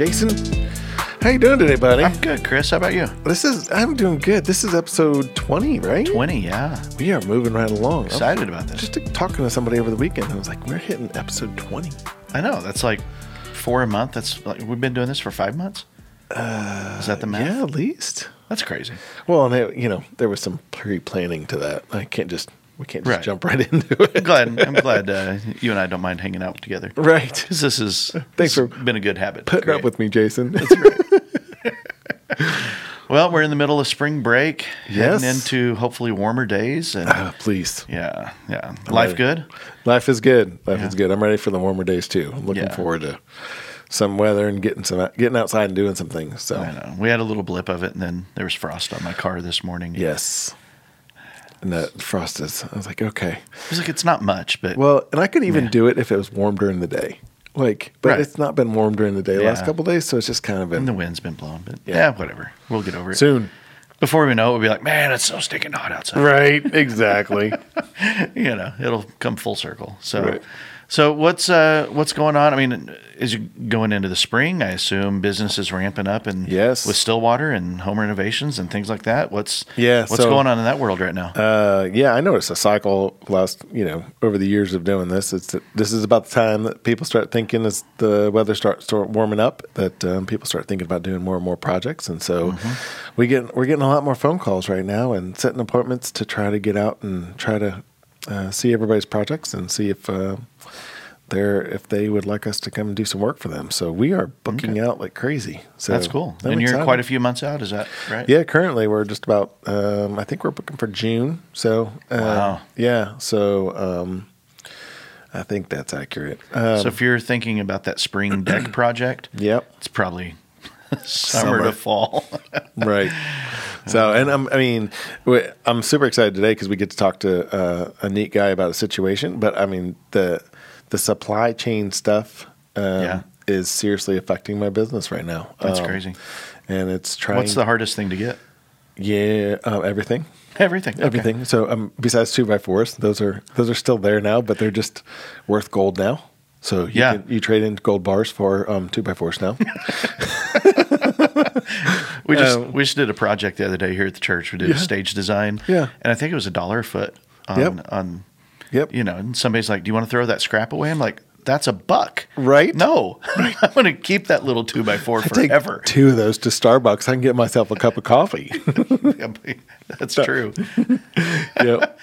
Jason, how you doing today, buddy? I'm good, Chris. How about you? this is I'm doing good. This is episode 20, right? 20, yeah. We are moving right along. Excited about this. just talking to somebody over the weekend. I was like, we're hitting episode 20. I know. That's like four a month. That's like, we've been doing this for five months? Uh, is that the math? Yeah, at least. That's crazy. Well, and it, you know, there was some pre-planning to that. I can't just we can't just Right. jump right into it. I'm glad, I'm glad uh, you and I don't mind hanging out together. Right. This is Thanks this for has been a good habit. to Putting up create. with me, Jason. Well, we're in the middle of spring break, Yes. heading into hopefully warmer days, and Ah, please. yeah, yeah. Life good? Life is good. Life Yeah. is good. I'm ready for the warmer days too. I'm looking Yeah. forward to some weather and getting some getting outside and doing some things. So I know. We had a little blip of it, and then there was frost on my car this morning. yes. And that frost is I was like, okay. It was like it's not much, but Well, and I could even Yeah. do it if it was warm during the day. Like, but Right. it's not been warm during the day the last Yeah. couple days, so it's just kind of and the wind's been blowing. But Yeah. yeah, whatever. We'll get over it. soon. Before we know it, we'll be like, man, it's so stinking hot outside. Right, exactly. you know, it'll come full circle. So, Right. So what's uh, what's going on? I mean, is you going into the spring? I assume business is ramping up, and Yes. with Stillwater and home renovations and things like that. What's Yeah, what's so- going on in that world right now? Uh, yeah, I noticed a cycle last, you know, over the years of doing this. It's this is about the time that people start thinking as the weather starts start warming up that um, people start thinking about doing more and more projects, and so we get we're getting a lot more phone calls right now and setting appointments to try to get out and try to uh, see everybody's projects and see if. Uh, they're, if they would like us to come and do some work for them, so we are booking out like crazy. So That's cool. I'm and you're excited. quite a few months out. Is that right? Yeah, currently we're just about. Um, I think we're booking for June. So uh, Wow. yeah, so um, I think that's accurate. Um, So if you're thinking about that spring deck project, yep, it's probably summer, Summer. to fall. right. So and I'm, I mean, I'm super excited today because we get to talk to uh, a neat guy about a situation. But I mean the the supply chain stuff um, Yeah. is seriously affecting my business right now. That's Um, crazy. And it's trying. What's the hardest thing to get? yeah uh, everything. Everything. Okay. everything. So um, besides two by fours, those are those are still there now, but they're just worth gold now. So you Yeah. can, you trade in gold bars for um, two by fours now. We just Um, we just did a project the other day here at the church. We did a stage design. Yeah. And I think it was a dollar a foot on Yep. on yep. you know, and somebody's like, Do you want to throw that scrap away? I'm like, that's a buck. Right? No. I'm gonna keep that little two by four Take forever. two of those to Starbucks. I can get myself a cup of coffee. that's true. yep.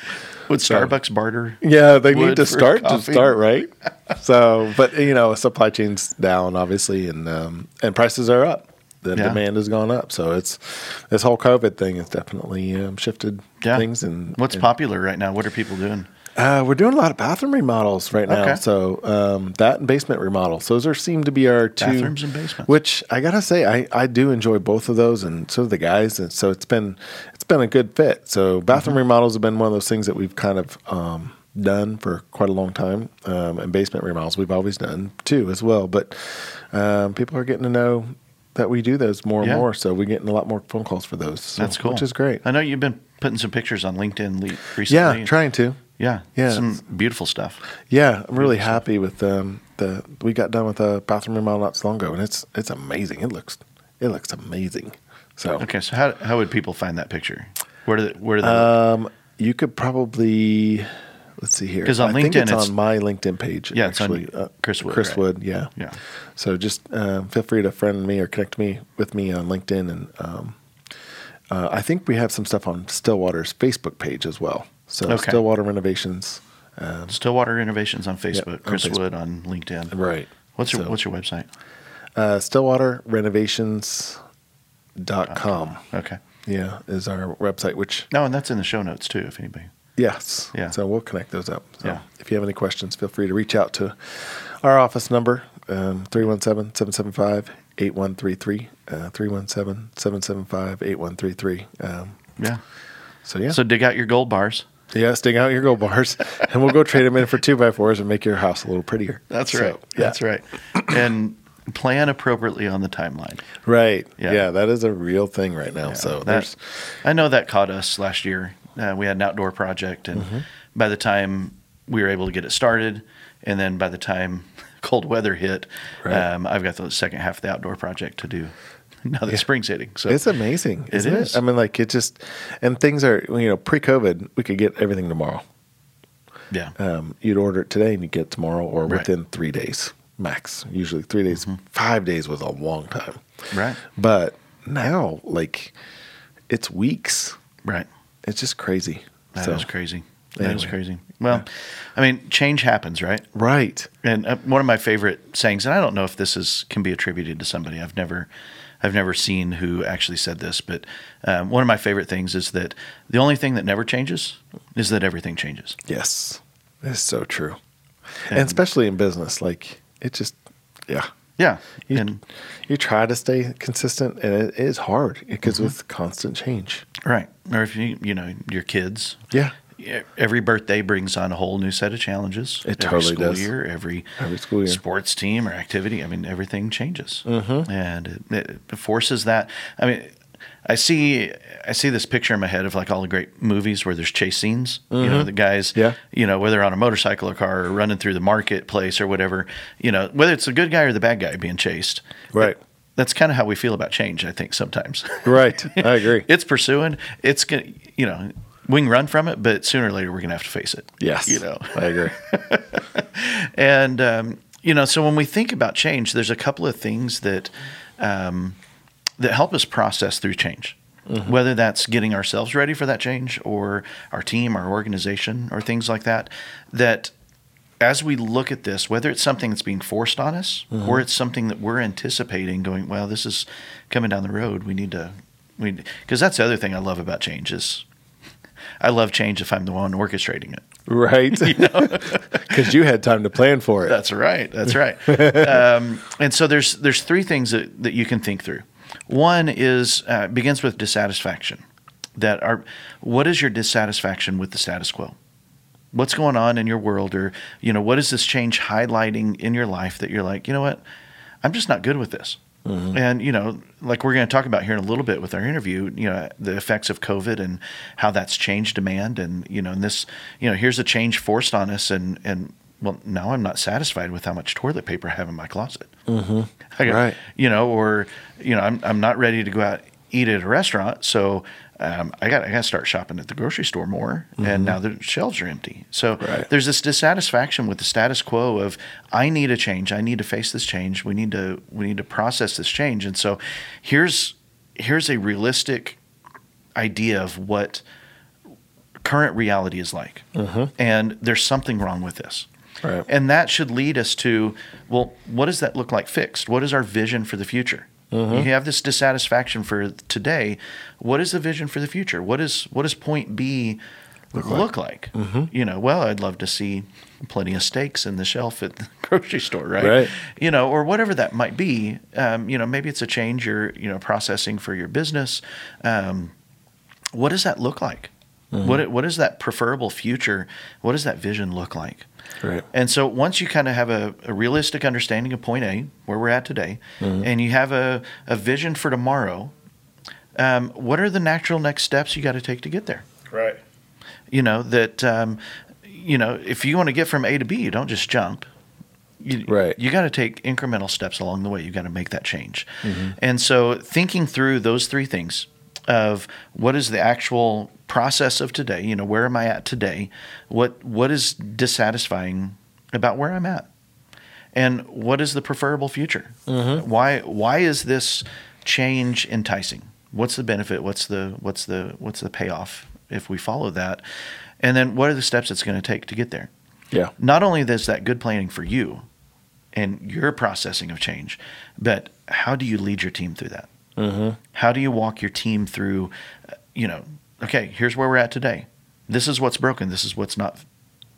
Would Starbucks barter? Yeah, they need to start to start right. So, but you know, supply chain's down obviously, and um, and prices are up. The Yeah. demand has gone up, so it's this whole COVID thing has definitely um, shifted Yeah. things. And What's and, popular right now? What are people doing? Uh, we're doing a lot of bathroom remodels right now. Okay. So um, that and basement remodels. Those are seem to be our two Bathrooms and basements. Which I gotta say, I, I do enjoy both of those, and so do the guys. And so it's been it's been a good fit. So bathroom Mm-hmm. remodels have been one of those things that we've kind of um, done for quite a long time, um, and basement remodels we've always done too as well. But um, people are getting to know that we do those more and Yeah. more. So we're getting a lot more phone calls for those. So, That's cool. which is great. I know you've been putting some pictures on LinkedIn recently. Yeah, trying to. Yeah. Yeah. Some beautiful stuff. Yeah, I'm really happy with um, the. We got done with a bathroom remodel not so long ago, and it's it's amazing. It looks it looks amazing. So Okay, so how how would people find that picture? Where do they, where do they um, you could probably let's see here 'Cause on I think LinkedIn it's, it's- on my LinkedIn page. Yeah, it's on uh, Chris Wood, Chris right? Wood, yeah, Yeah. So just um, feel free to friend me or connect me with me on LinkedIn, and um, uh, I think we have some stuff on Stillwater's Facebook page as well. So Okay. Stillwater Renovations, um, Stillwater Innovations on Facebook, on Chris Facebook. Wood on LinkedIn. right? What's your So- What's your website? Uh, StillwaterRenovations.com. Okay. Yeah, is our website, which, No, and that's in the show notes too. If anybody. yes. Yeah. So we'll connect those up. So Yeah. if you have any questions, feel free to reach out to our office number, um, 317 775 8133. 317 775 8133. Yeah. So, yeah. So dig out your gold bars. Yeah, sting out your gold bars, and we'll go trade them in for two by fours and make your house a little prettier. That's So, right. yeah. That's right. And plan appropriately on the timeline. Right. Yeah. Yeah. that is a real thing right now. so that, there's, I know that caught us last year. Uh, we had an outdoor project, and Mm-hmm. by the time we were able to get it started, and then by the time cold weather hit, Right. um, I've got the second half of the outdoor project to do. Now that spring's hitting, so It's amazing. It Isn't it is. I mean, like it just, and things are, you know, pre COVID, we could get everything tomorrow. yeah, Um, you'd order it today and you get it tomorrow or Right. within three days max. Usually three days, Mm-hmm. five days was a long time. right, But now, like, it's weeks. right. It's just crazy. That So, crazy. That anyway. crazy. Well, I mean, change happens, right? Right. And uh, one of my favorite sayings, and I don't know if this is can be attributed to somebody. I've never, I've never seen who actually said this, but um, one of my favorite things is that the only thing that never changes is that everything changes. Yes. It's so true. And- And especially in business, like, it just, yeah. Yeah, You, and you try to stay consistent and it is hard because Mm-hmm. with constant change. right. Or if you, you know, your kids. Yeah. Yeah, Every birthday brings on a whole new set of challenges. It every totally school does. year, every Every school year. sports team or activity. I mean, everything changes, Mhm. and it, it forces that. I mean, I see, I see this picture in my head of like all the great movies where there's chase scenes. You know, the guys, Mm-hmm. Yeah. you know, whether on a motorcycle or car or running through the marketplace or whatever. You know, whether it's the good guy or the bad guy being chased. Right. That's kind of how we feel about change. I think sometimes. Right. I agree. it's pursuing. It's gonna, you know, we can run from it, but sooner or later we're gonna have to face it. yes. you know. I agree. And um, you know, so when we think about change, there's a couple of things that um, that help us process through change. Whether that's getting ourselves ready for that change, or our team, our organization, or things like that, that as we look at this, whether it's something that's being forced on us, or it's something that we're anticipating, going, well, this is coming down the road. We need to, we because that's the other thing I love about change is, I love change if I'm the one orchestrating it. Right. Because you had time to plan for it. That's right. That's right. um, and so there's there's three things that, that you can think through. One is uh, begins with dissatisfaction. That are what is your dissatisfaction with the status quo? What's going on in your world, or you know, what is this change highlighting in your life that you're like, you know what, I'm just not good with this. And you know, like we're going to talk about here in a little bit with our interview, you know, the effects of COVID and how that's changed demand, and you know, and this, you know, here's a change forced on us, and and well, now I'm not satisfied with how much toilet paper I have in my closet. Mm-hmm. Right. You know, or you know, I'm I'm not ready to go out eat at a restaurant, so um, I got I got to start shopping at the grocery store more, and now the shelves are empty. So Right. there's this dissatisfaction with the status quo of I need a change, I need to face this change, we need to we need to process this change, and so here's here's a realistic idea of what current reality is like, and there's something wrong with this. Right. And that should lead us to, well, what does that look like fixed? What is our vision for the future? Mm-hmm. You have this dissatisfaction for today. What is the vision for the future? What is what does point B look, like? Mm-hmm. You know, well, I'd love to see plenty of steaks in the shelf at the grocery store, right? Right. You know, or whatever that might be. Um, you know, maybe it's a change you're you know processing for your business. Um, what does that look like? Mm-hmm. What what is that preferable future? What does that vision look like? Right. And so once you kind of have a, a realistic understanding of point A, where we're at today, and you have a, a vision for tomorrow, um, what are the natural next steps you got to take to get there? Right. You know, that, um, you know, if you want to get from A to B, you don't just jump. You, Right. You got to take incremental steps along the way. You got to make that change. And so thinking through those three things of what is the actual process of today, you know, where am I at today? What what is dissatisfying about where I'm at? And what is the preferable future? Mm-hmm. Why why is this change enticing? What's the benefit? What's the what's the what's the payoff if we follow that? And then what are the steps it's going to take to get there? Yeah. not only is that good planning for you and your processing of change, but how do you lead your team through that? Mm-hmm. How do you walk your team through, you know, okay, here's where we're at today. This is what's broken. This is what's not,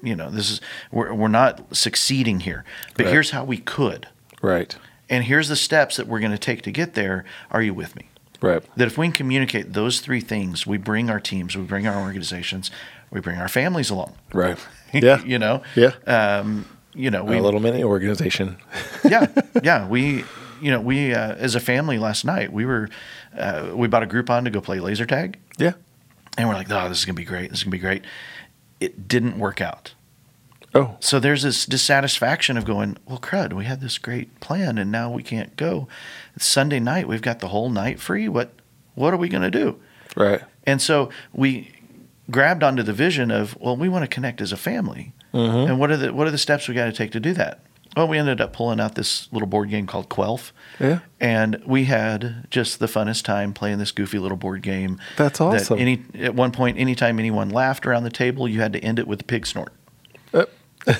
you know, this is, we're, we're not succeeding here, but Right. here's how we could. Right. And here's the steps that we're going to take to get there. Are you with me? Right. That if we can communicate those three things, we bring our teams, we bring our organizations, we bring our families along. Right. Yeah. you know? Yeah. Um, you know, we a little mini organization. yeah, yeah. We, you know, we uh, as a family last night, we were, uh, we bought a Groupon to go play laser tag, Yeah. and we're like, oh, this is gonna be great. This is gonna be great. It didn't work out. Oh, So there's this dissatisfaction of going, well, crud, we had this great plan and now we can't go. It's Sunday night, we've got the whole night free. What what are we going to do? right. And so we grabbed onto the vision of, well, we want to connect as a family. And what are the what are the steps we got to take to do that? Well, we ended up pulling out this little board game called Quelf. Yeah. And we had just the funnest time playing this goofy little board game. That's awesome. That any at one point, anytime anyone laughed around the table, you had to end it with a pig snort, Uh,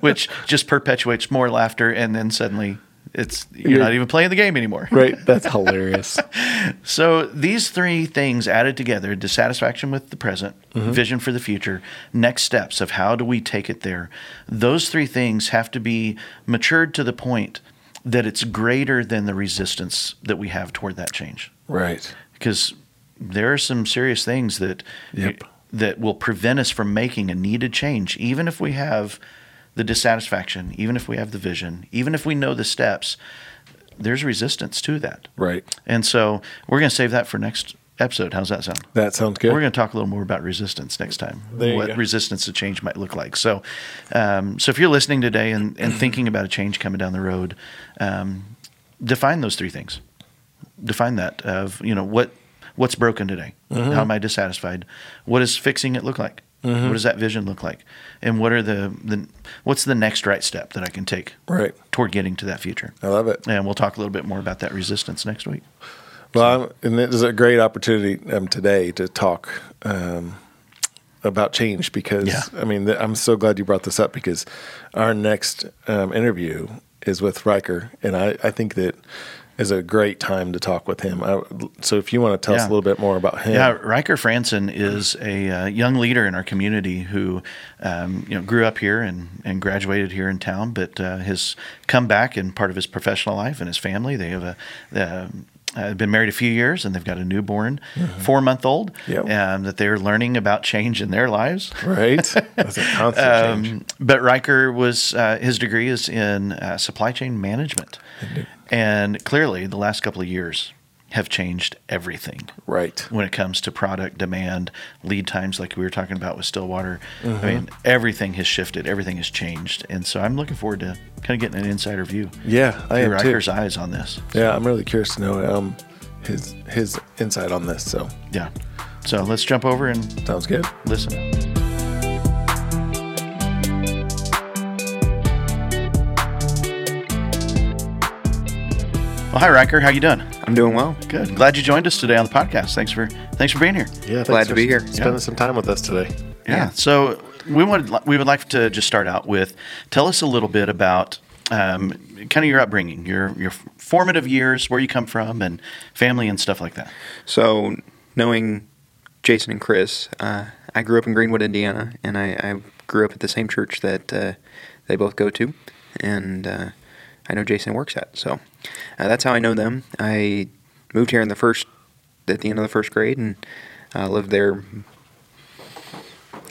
which just perpetuates more laughter, and then suddenly it's you're, You're- not even playing the game anymore. right. That's hilarious. So these three things added together: dissatisfaction with the present, Mm-hmm. vision for the future, next steps of how do we take it there. Those three things have to be matured to the point that it's greater than the resistance that we have toward that change. right. Because there are some serious things that Yep. that will prevent us from making a needed change, even if we have the dissatisfaction, even if we have the vision, even if we know the steps. There's resistance to that. Right. And so we're going to save that for next episode. How's that sound? That sounds good. We're going to talk a little more about resistance next time. What go. resistance to change might look like. So, um, so if you're listening today and, and thinking about a change coming down the road, um, define those three things. Define that of you know what what's broken today. Mm-hmm. How am I dissatisfied? What does fixing it look like? Mm-hmm. What does that vision look like? And what are the, the what's the next right step that I can take right. toward getting to that future? I love it. And we'll talk a little bit more about that resistance next week. Well, I'm, and it is a great opportunity um, today to talk um, about change because Yeah. I mean th- I'm so glad you brought this up because our next um, interview is with Ryker, and I, I think that is a great time to talk with him. I, so if you want to tell us a little bit more about him, Yeah, Ryker Frandsen is a uh, young leader in our community who, um, you know, grew up here and, and graduated here in town, but uh, has come back in part of his professional life and his family. They have a uh, uh, been married a few years and they've got a newborn, four month old, Yep. um, that they're learning about change in their lives. right? That's a constant change. Um, but Ryker was uh, his degree is in uh, supply chain management, and clearly the last couple of years have changed everything Right. when it comes to product demand, lead times, like we were talking about with Stillwater. Mm-hmm. I mean, everything has shifted, everything has changed, and so I'm looking forward to kind of getting an insider view Yeah, I am too. Ryker's eyes on this. Yeah, I'm really curious to know um, his his insight on this. So Yeah. So let's jump over and sounds good. listen. Well, hi Ryker, how you doing? I'm doing well. Good. Glad you joined us today on the podcast. Thanks for thanks for being here. Yeah, Glad to be here. Spending some time with us today. Yeah. So we would we would like to just start out with tell us a little bit about um, kind of your upbringing, your your formative years, where you come from, and family and stuff like that. So, knowing Jason and Chris, uh, I grew up in Greenwood, Indiana, and I, I grew up at the same church that uh, they both go to, and uh, I know Jason works at. So, uh, that's how I know them. I moved here in the first, at the end of the first grade, and uh, lived there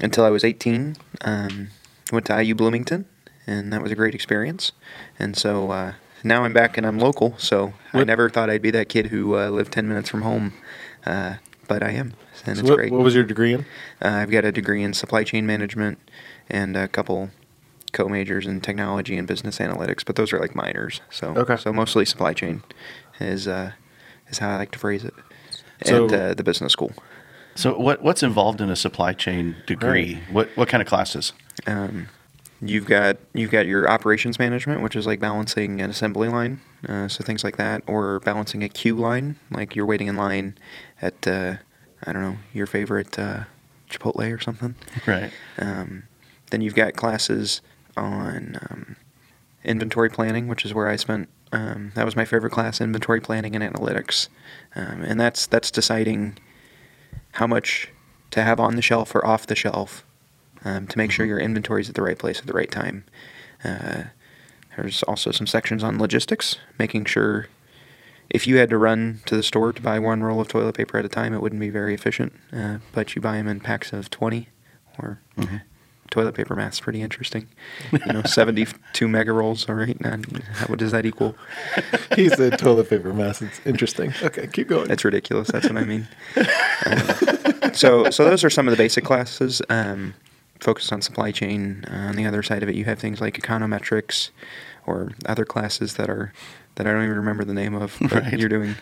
until I was 18. Um, went to IU Bloomington, and that was a great experience. And so uh, now I'm back and I'm local. So I never thought I'd be that kid who uh, lived 10 minutes from home, uh, but I am, and So it's what, great. what was your degree in? Uh, I've got a degree in supply chain management and a couple co-majors in technology and business analytics, but those are like minors. So Okay. so mostly supply chain is uh, is how I like to phrase it. So- and uh, the business school. So what what's involved in a supply chain degree? What what kind of classes? Um, you've got you've got your operations management, which is like balancing an assembly line, uh, so things like that, or balancing a queue line, like you're waiting in line at uh, I don't know your favorite uh, Chipotle or something. Right. Um, then you've got classes on um, inventory planning, which is where I spent. Um, that was my favorite class, inventory planning and analytics, um, and that's that's deciding how much to have on the shelf or off the shelf um, to make sure your inventory is at the right place at the right time. Uh, there's also some sections on logistics, making sure if you had to run to the store to buy one roll of toilet paper at a time, it wouldn't be very efficient. Uh, but you buy them in packs of 20 or toilet paper math's pretty interesting. You know, 72 mega rolls, all right? And what does that equal? He said toilet paper mass. It's interesting. Okay, keep going. That's ridiculous. That's what I mean. Um, so, so those are some of the basic classes. Um, focused on supply chain. Uh, on the other side of it, you have things like econometrics or other classes that are that I don't even remember the name of. But Right. You're doing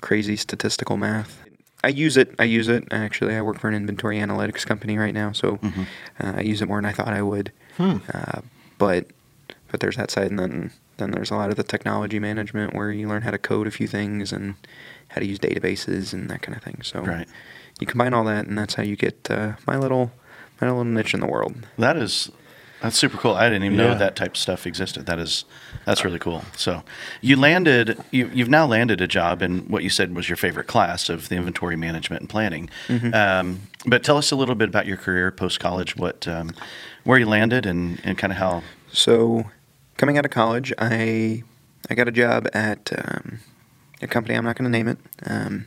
crazy statistical math. I use it. I use it. Actually, I work for an inventory analytics company right now, so Mm-hmm. uh, I use it more than I thought I would. Hmm. Uh, but but there's that side, and then then there's a lot of the technology management where you learn how to code a few things and how to use databases and that kind of thing. So Right. you combine all that, and that's how you get uh, my little my little niche in the world. That is that's super cool. I didn't even know that type of stuff existed. That is that's really cool. So you landed you you've now landed a job in what you said was your favorite class of the inventory management and planning. Mm-hmm. Um, but tell us a little bit about your career post college. What um, where you landed and, and kind of how. So, coming out of college, I I got a job at um, a company. I'm not going to name it, um,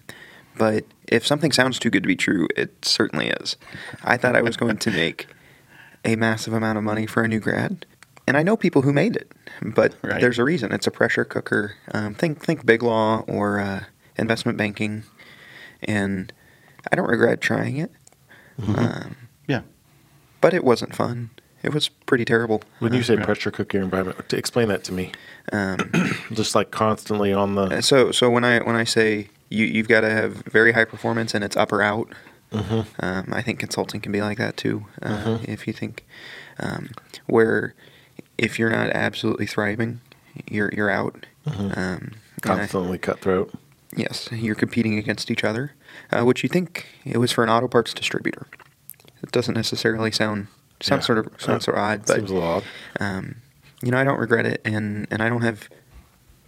but if something sounds too good to be true, it certainly is. I thought I was going to make a massive amount of money for a new grad, and I know people who made it, but Right. there's a reason. It's a pressure cooker. Um, think think big law or uh, investment banking, and I don't regret trying it. Um, Yeah. but it wasn't fun. It was pretty terrible. When you say Right. pressure cooker environment, to explain that to me. Um, Just like constantly on the. So so when I when I say you you've got to have very high performance and it's up or out. Um, I think consulting can be like that too. Uh, If you think um, where if you're not absolutely thriving, you're you're out. Um, and I- Constantly cutthroat. yes, you're competing against each other, uh, which you think it was for an auto parts distributor. It doesn't necessarily sound sounds Yeah. sort of sounds sort of odd, but Seems a little odd. um, you know, I don't regret it, and, and I don't have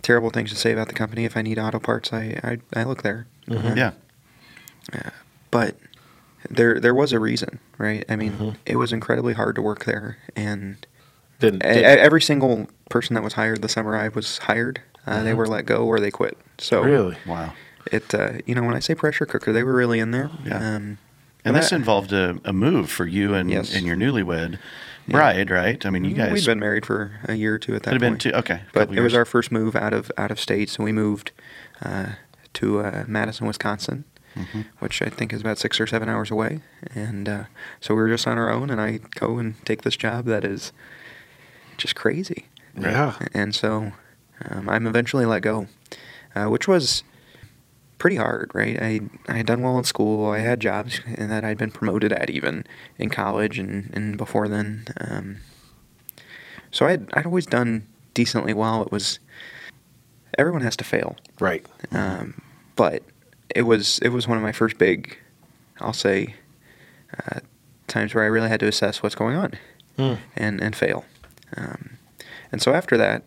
terrible things to say about the company. If I need auto parts, I I, I look there. Mhm. Yeah. But there there was a reason, right? I mean, Mhm. it was incredibly hard to work there, and Didn't, e- did- every single person that was hired the summer I was hired, uh, they Mhm. were let go or they quit. So really? Wow. it uh, you know when I say pressure cooker, they were really in there. Yeah. Um, And this I- involved a, a move for you and, Yes. and your newlywed Yeah. bride, right? I mean, you guys We'd been married for a year or two at that had been point. two. Okay, But couple it was our first move out of out of state, so we moved uh, to uh, Madison, Wisconsin, Mm-hmm. which I think is about six or seven hours away. And uh, so we were just on our own, and I go and take this job that is just crazy. Yeah. And so um, I'm eventually let go, uh, which was pretty hard, right? I I had done well in school. I had jobs and that I'd been promoted at even in college and, and before then. Um, so I'd I'd always done decently well. It was everyone has to fail, Right. um, but it was it was one of my first big, I'll say, uh, times where I really had to assess what's going on Mm. and and fail. Um, and so after that,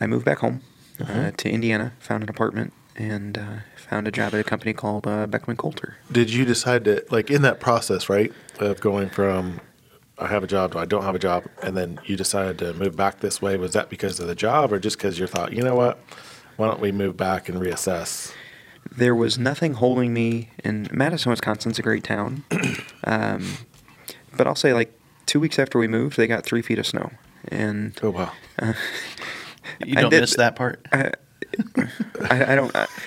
I moved back home uh, Mhm. to Indiana, found an apartment, and uh, found a job at a company called uh, Beckman Coulter. Did you decide to like in that process, right, of going from I have a job to I don't have a job, and then you decided to move back this way? Was that because of the job, or just because you thought, you know what, why don't we move back and reassess? There was nothing holding me. in Madison, Wisconsin's a great town, um, but I'll say like two weeks after we moved, they got three feet of snow, and Oh wow, uh, you don't did- miss that part. I, I, I don't. I,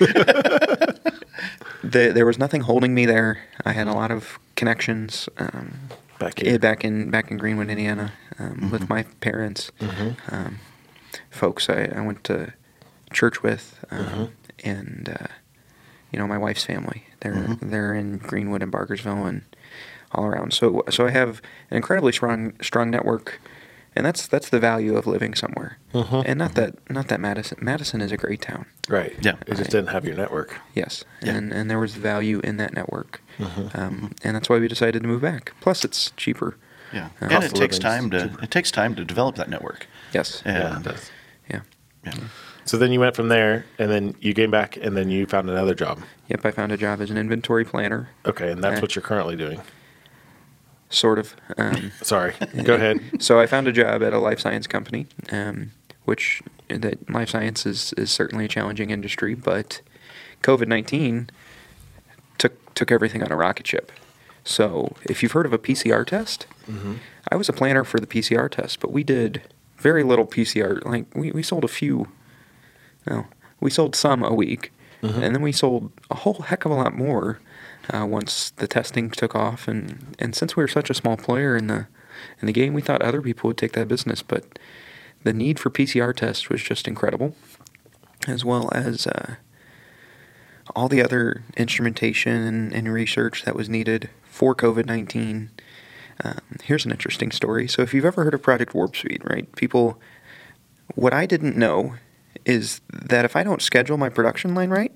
the, there was nothing holding me there. I had a lot of connections um, back eh, here. back in back in Greenwood, Indiana, um, with my parents, Mhm. um, folks I, I went to church with, um, Mhm. and uh, you know my wife's family. They're Mhm. they're in Greenwood and Bargersville and all around. So so I have an incredibly strong strong network. And that's that's the value of living somewhere, Mhm. and not that not that Madison Madison is a great town. Right. Yeah. It just Right. didn't have your network. Yes, Yeah. and and there was value in that network, Mhm. um, and that's why we decided to move back. Plus, it's cheaper. Yeah, Uh, and it takes time to cheaper. it takes time to develop that network. Yes. Yeah, And, it does. Yeah. yeah. So then you went from there, and then you came back, and then you found another job. Yep. I found a job as an inventory planner, Okay, and that's Okay. what you're currently doing. sort of. Um, Sorry, go ahead. so I found a job at a life science company, um, which that life science is, is certainly a challenging industry, but COVID nineteen took took everything on a rocket ship. So if you've heard of a PCR test, Mm-hmm. I was a planner for the PCR test, but we did very little PCR. Like we, we sold a few. No, we sold some a week, Mhm. and then we sold a whole heck of a lot more uh, once the testing took off, and and since we were such a small player in the in the game, we thought other people would take that business, but the need for PCR tests was just incredible, as well as uh, all the other instrumentation and, and research that was needed for COVID 19. Um, here's an interesting story. So, if you've ever heard of Project Warp Speed, right? People, what I didn't know is that if I don't schedule my production line right,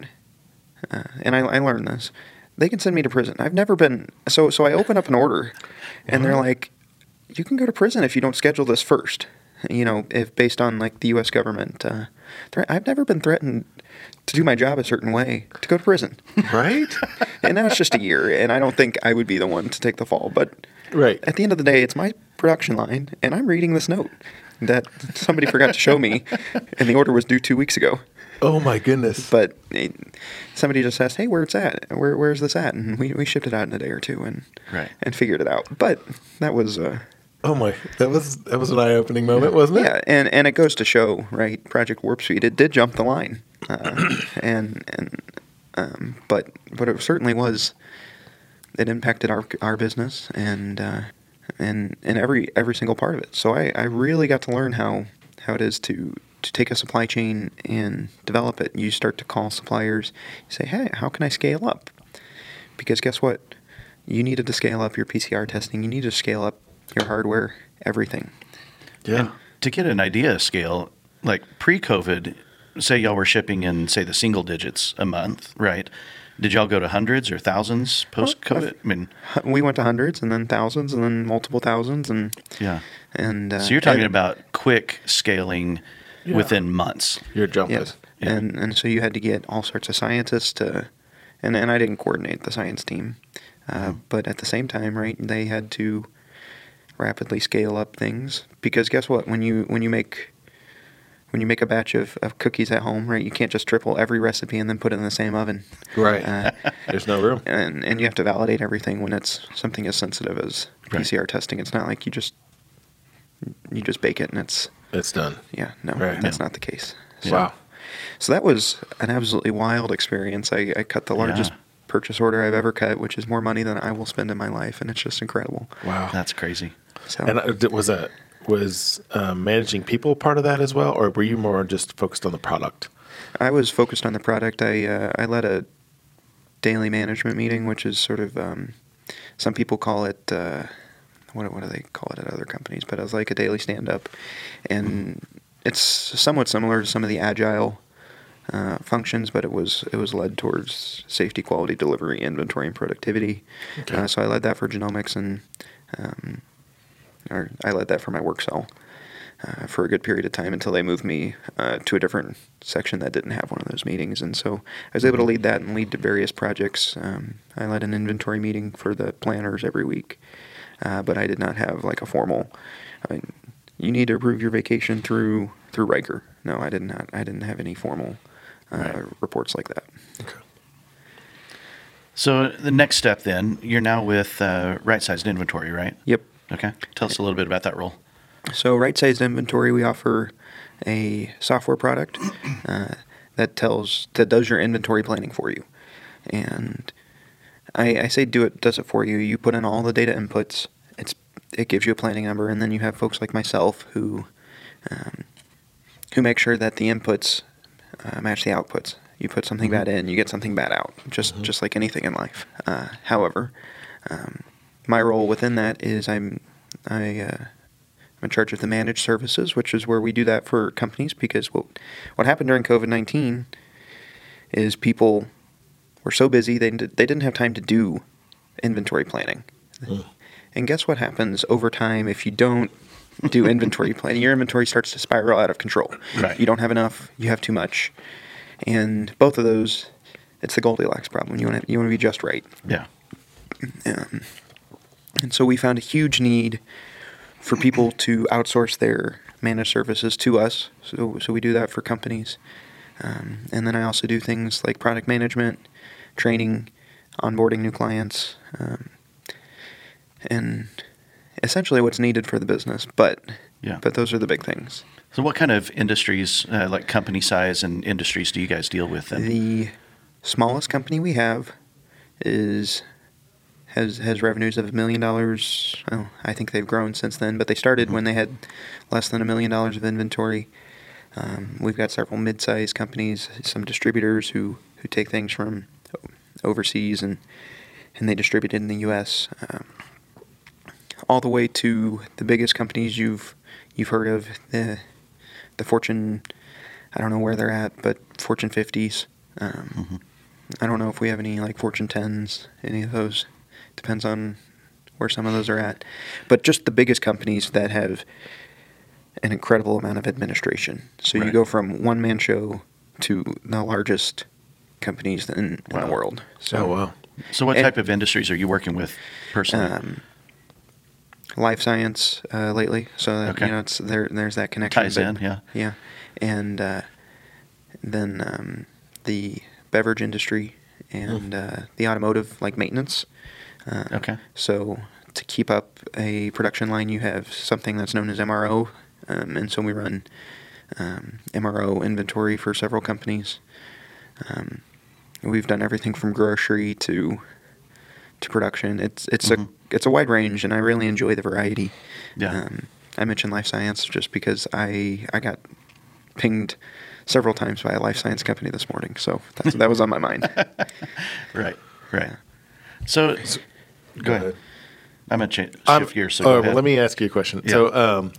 uh, and I, I learned this, they can send me to prison. I've never been so. So I open up an order, and they're like, "You can go to prison if you don't schedule this first. You know, if based on like the U.S. government. Uh, threat- I've never been threatened to do my job a certain way to go to prison, Right? and that's just a year. And I don't think I would be the one to take the fall. But right. at the end of the day, it's my production line, and I'm reading this note that somebody forgot to show me, and the order was due two weeks ago. Oh my goodness. But eh, somebody just asked, "Hey, where it's at? Where where's this at?" And we, we shipped it out in a day or two and Right. and figured it out. But that was uh, oh my, that was that was an eye opening moment, wasn't it? yeah, and and it goes to show, right? Project Warp Speed, it did jump the line, uh, and and um, but but it certainly was. It impacted our our business and uh, and and every every single part of it. So I, I really got to learn how how it is to to take a supply chain and develop it. You start to call suppliers. Say, hey, how can I scale up? Because guess what? You needed to scale up your PCR testing. You need to scale up your hardware, everything. Yeah. To get an idea of scale, like pre-COVID, say y'all were shipping in say the single digits a month, right? Did y'all go to hundreds or thousands post-COVID? I mean, We went to hundreds and then thousands and then multiple thousands and yeah. and uh, So you're talking and- about quick scaling Yeah. within months. Your jump yeah. is. Yeah. and and so you had to get all sorts of scientists to and and I didn't coordinate the science team, uh, but at the same time, right, they had to rapidly scale up things because guess what? When you when you make when you make a batch of, of cookies at home, right, you can't just triple every recipe and then put it in the same oven. Right. Uh, There's no room. and and you have to validate everything when it's something as sensitive as Right. PCR testing. It's not like you just you just bake it and it's It's done. yeah no Right. that's Yeah. not the case. Wow. So that was an absolutely wild experience. I, I cut the largest Yeah. purchase order I've ever cut, which is more money than I will spend in my life, and it's just incredible. Wow. That's crazy. So And uh, was that was um, managing people part of that as well, or were you more just focused on the product? I was focused on the product. I uh, I led a daily management meeting, which is sort of um, some people call it. Uh, what, what do they call it at other companies? But it was like a daily stand up, and it's somewhat similar to some of the agile uh, functions, but it was it was led towards safety, quality, delivery, inventory, and productivity. Okay. Uh, so I led that for genomics, and um, or I led that for my work cell. Uh, for a good period of time until they moved me uh, to a different section that didn't have one of those meetings. And so I was able to lead that and lead to various projects. Um, I led an inventory meeting for the planners every week, uh, but I did not have like a formal. I mean, you need to approve your vacation through through Ryker. No, I did not. I didn't have any formal uh, Right. reports like that. Okay. So the next step then, you're now with uh, Right Sized Inventory, right? Yep. Okay. Tell us a little bit about that role. So, Right Sized Inventory, we offer a software product uh, that tells that does your inventory planning for you, and I, I say do it does it for you. You put in all the data inputs. It's it gives you a planning number, and then you have folks like myself who um, who make sure that the inputs uh, match the outputs. You put something bad in, you get something bad out. Just just like anything in life. Uh, however, um, my role within that is I'm I uh, I'm in charge of the managed services, which is where we do that for companies because what what happened during COVID nineteen is people were so busy they did, they didn't have time to do inventory planning. And guess what happens over time if you don't do inventory planning? Your inventory starts to spiral out of control. Right. You don't have enough. You have too much, and both of those, it's the Goldilocks problem. You want to you want to be just right. Yeah. Um, and so we found a huge need for people to outsource their managed services to us. So, so we do that for companies. Um, and then I also do things like product management, training, onboarding new clients, um, and essentially what's needed for the business. But Yeah. but those are the big things. So what kind of industries, uh, like company size and industries, do you guys deal with? Then? The smallest company we have is has has revenues of a million dollars. Oh, I think they've grown since then, but they started when they had less than a million dollars of inventory. Um, we've got several mid-sized companies, some distributors who, who take things from overseas and and they distribute it in the U.S. Um, all the way to the biggest companies you've you've heard of the the Fortune. I don't know where they're at, but Fortune 50s. Um, Mm-hmm. I don't know if we have any like Fortune 10s, any of those. Depends on where some of those are at. But just the biggest companies that have an incredible amount of administration. So you go from one man show to the largest companies in, in the world. So oh wow. So, what And- type of industries are you working with personally? um, life science uh, lately. So that, Okay. you know, it's there. There's that connection. Ties but- in, yeah. yeah, and uh, then um, the beverage industry and uh, the automotive, like maintenance. Uh, Okay. So to keep up a production line, you have something that's known as MRO, um, and so we run um, MRO inventory for several companies. Um, we've done everything from grocery to to production. It's it's Mhm. a it's a wide range, and I really enjoy the variety. Yeah. Um, I mentioned life science just because I I got pinged several times by a life science company this morning, so that's, that was on my mind. right, right. So, go, ahead. I'm gonna change shift I'm- gears. So well, let me ask you a question. Yeah. So, um,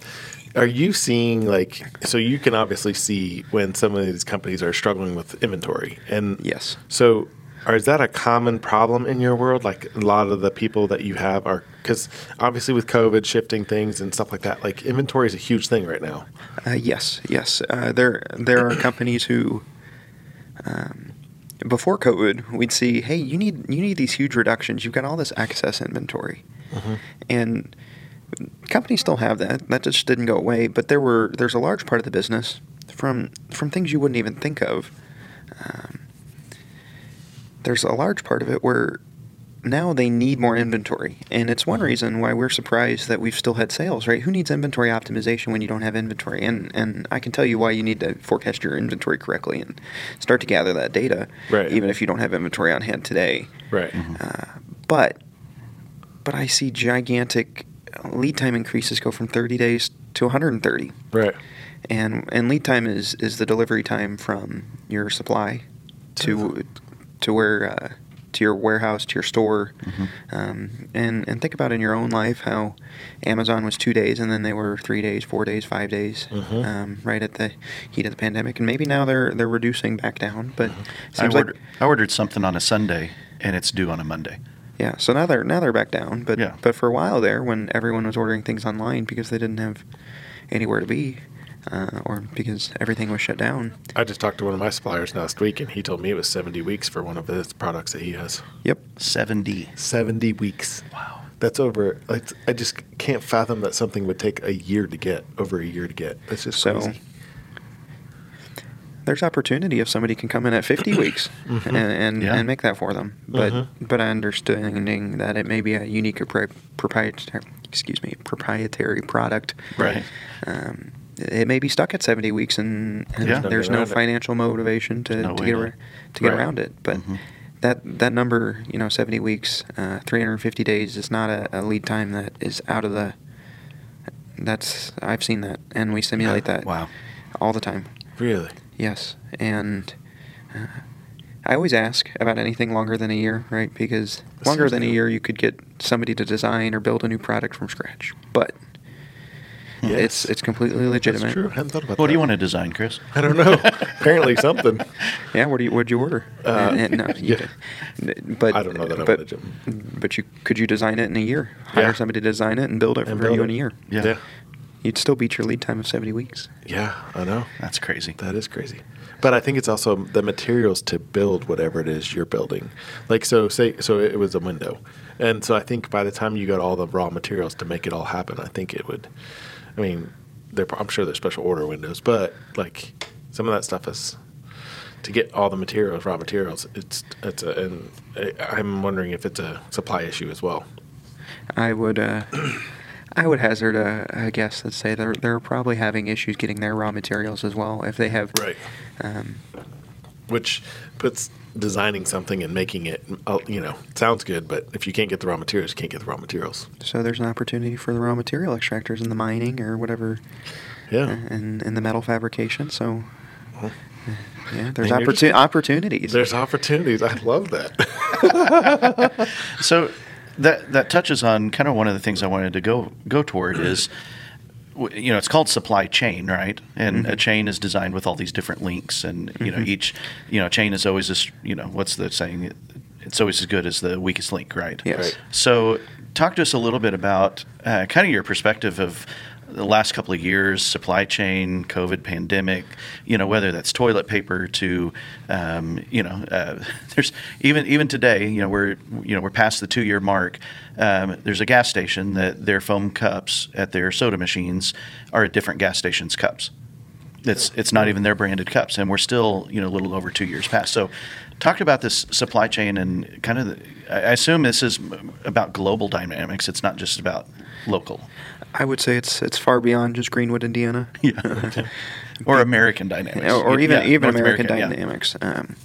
are you seeing like so you can obviously see when some of these companies are struggling with inventory and Yes. So, or is that a common problem in your world? Like a lot of the people that you have are because obviously with COVID shifting things and stuff like that, like inventory is a huge thing right now. Uh, yes, yes. Uh, there there are companies who, um, before COVID, we'd see, hey, you need you need these huge reductions. You've got all this excess inventory, and companies still have that. That just didn't go away. But there were there's a large part of the business from from things you wouldn't even think of. Um, there's a large part of it where now they need more inventory. And it's one reason why we're surprised that we've still had sales, right? Who needs inventory optimization when you don't have inventory? And and I can tell you why you need to forecast your inventory correctly and start to gather that data, Right. even if you don't have inventory on hand today. Right. Uh, but but I see gigantic lead time increases go from 30 days to 130. Right. And and lead time is is the delivery time from your supply to to where uh, to your warehouse to your store. Um, and and think about in your own life how Amazon was two days and then they were three days, four days, five days, Mhm. um, right at the heat of the pandemic. And maybe now they're they're reducing back down, but it I seems like ordered, I ordered something on a Sunday and it's due on a Monday. yeah. So now they're now they're back down, but Yeah. but for a while there, when everyone was ordering things online because they didn't have anywhere to be, uh, or because everything was shut down. I just talked to one of my suppliers last week, and he told me it was 70 weeks for one of his products that he has. Yep. 7D. 70 weeks. Wow. That's over. Like, I just can't fathom that something would take a year to get, over a year to get. That's just So- crazy. There's opportunity if somebody can come in at 50 weeks Mhm. and and, Yeah. and make that for them. But Mhm. but understanding that it may be a unique or pri- proprietary excuse me proprietary product. Right. Um, it may be stuck at 70 weeks and, and Yeah. there's No no it. financial motivation to, No to get ar- to get Right. around it. But Mhm. that that number, you know, 70 weeks, uh, 350 days is not a, a lead time that is out of the. That's I've seen that, and we simulate that Wow. all the time. Really? Yes, and uh, I always ask about anything longer than a year, right? Because That longer seems than a year, you could get somebody to design or build a new product from scratch. But it's Yes. it's completely legitimate. That's true. I hadn't thought about What that. do you want to design, Chris? I don't know. Apparently something. Yeah, what do you what'd you order? Uh, And- and no, you yeah. did- but I don't know that but, would've done- but you could you design it in a year? Hire Yeah. somebody to design it and build it And for build you it. in a year. Yeah. yeah. You'd still beat your lead time of seventy weeks. Yeah, I know. That's crazy. That is crazy. But I think it's also the materials to build whatever it is you're building. Like so say so it was a window. And so I think by the time you got all the raw materials to make it all happen, I think it would I mean, they're, I'm sure they're special order windows, but like some of that stuff is to get all the materials, raw materials. It's it's a, and I'm wondering if it's a supply issue as well. I would uh, I would hazard a, a guess that say they're they're probably having issues getting their raw materials as well if they have Right. um, which puts designing something and making it, uh, you know, sounds good, but if you can't get the raw materials, you can't get the raw materials. So there's an opportunity for the raw material extractors in the mining or whatever, Yeah. and in the metal fabrication. So yeah, there's And just- opportunities. There's opportunities. I love that. So that that touches on kind of one of the things I wanted to go go toward is w- you know it's called supply chain right? And a chain is designed with all these different links and you know each you know chain is always this you know what's the saying? It's always as good as the weakest link right? Yes. Right. so talk to us a little bit about uh, kind of your perspective of the last couple of years, supply chain, COVID pandemic, you know, whether that's toilet paper to, um, you know, uh, there's even even today, you know, we're you know we're past the two year mark. Um, there's a gas station that their foam cups at their soda machines are at different gas stations' cups. It's it's not even their branded cups, and we're still you know a little over two years past. So, talk about this supply chain and kind of. The, I assume this is about global dynamics. It's not just about local. I would say it's it's far beyond just Greenwood, Indiana. Yeah. or American dynamics. or, or even Yeah, even North American America, yeah. dynamics. Um,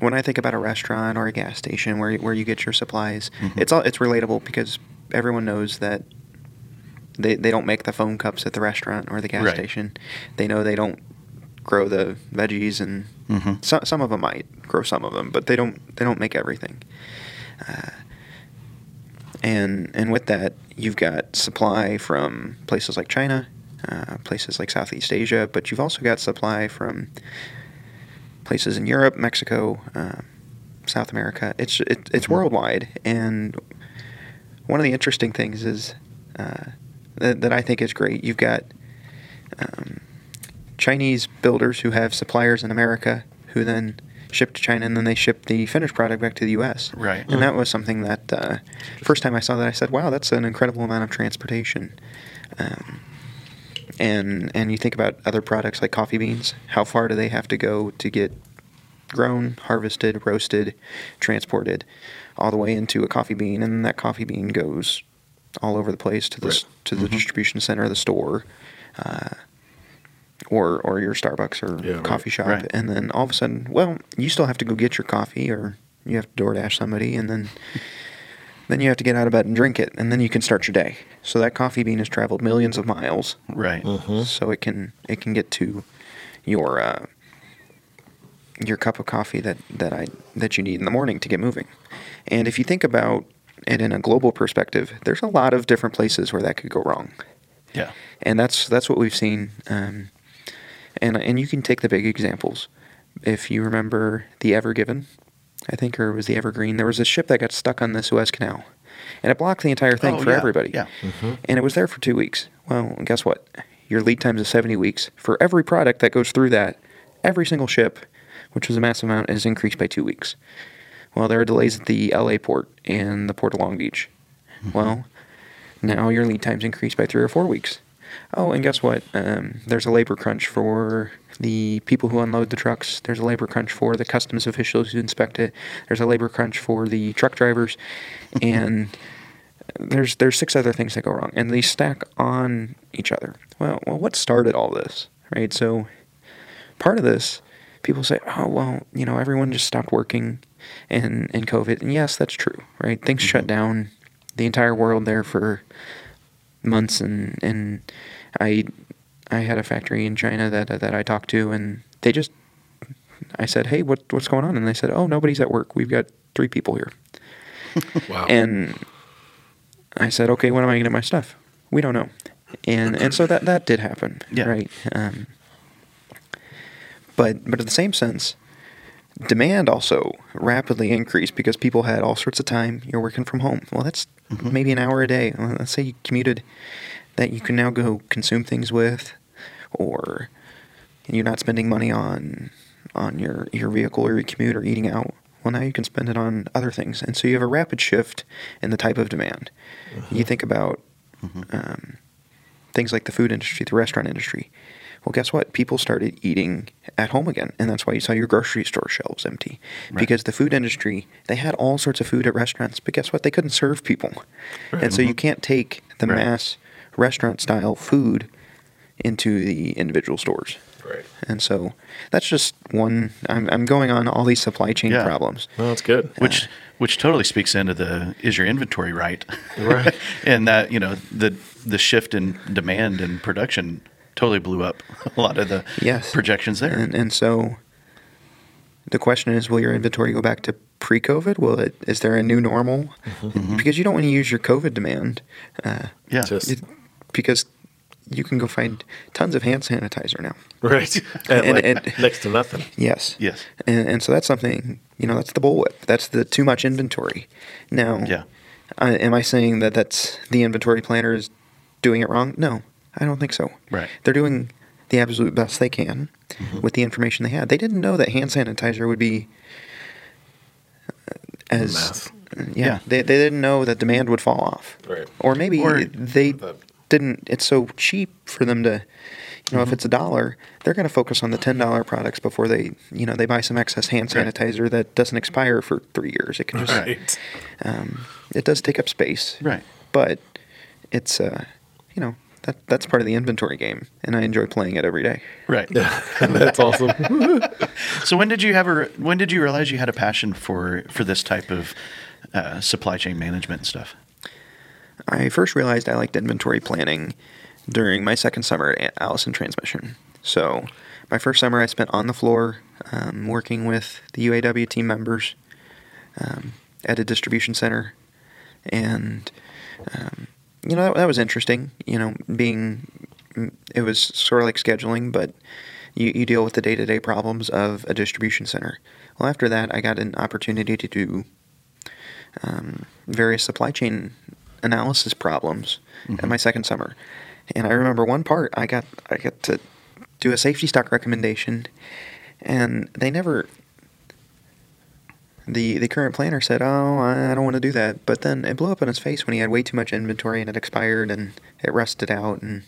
when I think about a restaurant or a gas station where where you get your supplies, Mm-hmm. it's all it's relatable because everyone knows that they they don't make the foam cups at the restaurant or the gas Right. station. They know they don't grow the veggies and Mhm. some some of them might grow some of them, but they don't they don't make everything. Uh, and and with that, you've got supply from places like China, uh, places like Southeast Asia, but you've also got supply from places in Europe, Mexico, uh, South America. It's it, it's Mhm. worldwide, and one of the interesting things is uh, that, that I think is great. You've got um, Chinese builders who have suppliers in America who then ship to China and then they ship the finished product back to the U.S. Right. And that was something that uh, first time I saw that I said, "Wow, that's an incredible amount of transportation." Um, and and you think about other products like coffee beans. How far do they have to go to get grown, harvested, roasted, transported, all the way into a coffee bean, and that coffee bean goes all over the place to the Right. to the distribution center of the store, uh, or or your Starbucks or Yeah, right. coffee shop, Right. and then all of a sudden, well, you still have to go get your coffee, or you have to DoorDash somebody, and then. Then you have to get out of bed and drink it, and then you can start your day. So that coffee bean has traveled millions of miles, Right. so it can it can get to your uh, your cup of coffee that, that I that you need in the morning to get moving. And if you think about it in a global perspective, there's a lot of different places where that could go wrong, Yeah. and that's that's what we've seen. Um, and and you can take the big examples. If you remember the Ever Given, I think, or it was the Evergreen, there was a ship that got stuck on the Suez Canal, and it blocked the entire thing Oh, for yeah, everybody. yeah. Mm-hmm. And it was there for two weeks. Well, guess what? Your lead times is 70 weeks. For every product that goes through that, every single ship, which was a massive amount, is increased by two weeks. Well, there are delays at the LA port and the port of Long Beach. Mm-hmm. Well, now your lead time's increased by three or four weeks. Oh, and guess what? Um, there's a labor crunch for the people who unload the trucks. There's a labor crunch for the customs officials who inspect it. There's a labor crunch for the truck drivers, and there's there's six other things that go wrong, and they stack on each other. Well, well, what started all this, right? So, part of this, people say, oh well, you know, everyone just stopped working, in in COVID, and yes, that's true, right? Things shut down, the entire world there for months, and and I I had a factory in China that that I talked to, and they just I said, hey, what what's going on? And they said, oh, nobody's at work. We've got three people here. Wow. And I said, okay, when am I going to get my stuff? We don't know. And and so that that did happen, Yeah. right? Um, but but in the same sense, demand also rapidly increased because people had all sorts of time. You're working from home. Well, that's mm-hmm. maybe an hour a day. Well, Let's say you commuted, that you can now go consume things with, or you're not spending money on on your your vehicle or your commute or eating out. Well, now you can spend it on other things, and so you have a rapid shift in the type of demand. You mm-hmm. think about mm-hmm. um, things like the food industry, the restaurant industry. Well, guess what? People started eating at home again, and that's why you saw your grocery store shelves empty. Right. Because the food industry, they had all sorts of food at restaurants, but guess what? They couldn't serve people, and so you mm-hmm. can't take the Right. mass restaurant style food into the individual stores. Right. And so that's just one. I'm, I'm going on all these supply chain Yeah. problems. Well, that's good. Uh, which which totally speaks into the is your inventory right Right. and that you know the the shift in demand and production totally blew up a lot of the Yes. projections there And, and so the question is, will your inventory go back to pre-COVID? Will it? Is there a new normal? Because you don't want to use your COVID demand, uh, yeah Just- it- because you can go find tons of hand sanitizer now. Right. And, And- like, and- next to nothing. Yes. yes And, and so that's something, you know, that's the bullwhip. That's the too much inventory. Now, Yeah. I, am I saying that that's the inventory planner is doing it wrong? No, I don't think so. Right. They're doing the absolute best they can Mm-hmm. with the information they had. They didn't know that hand sanitizer would be uh, as. Mass. Yeah, Yeah. They, they didn't know that demand would fall off. Right. Or maybe Or- they That- didn't. It's so cheap for them to, you know, if it's a dollar, they're going to focus on the ten dollar products before they, you know, they buy some excess hand Right. sanitizer that doesn't expire for three years. It can just, Right. um, it does take up space, right but it's, uh, you know, that that's part of the inventory game, and I enjoy playing it every day. right that's awesome. so when did you have a when did you realize you had a passion for for this type of uh, supply chain management and stuff I first realized I liked inventory planning during my second summer at Allison Transmission. So, my first summer I spent on the floor um, working with the UAW team members um, at a distribution center, and um, you know that, that was interesting. You know, being it was sort of like scheduling, but you, you deal with the day to day problems of a distribution center. Well, after that, I got an opportunity to do um, various supply chain analysis problems at my second summer. And I remember one part I got I got to do a safety stock recommendation and they never the the current planner said, "Oh, I don't want to do that." But then it blew up in his face when he had way too much inventory and it expired and it rusted out and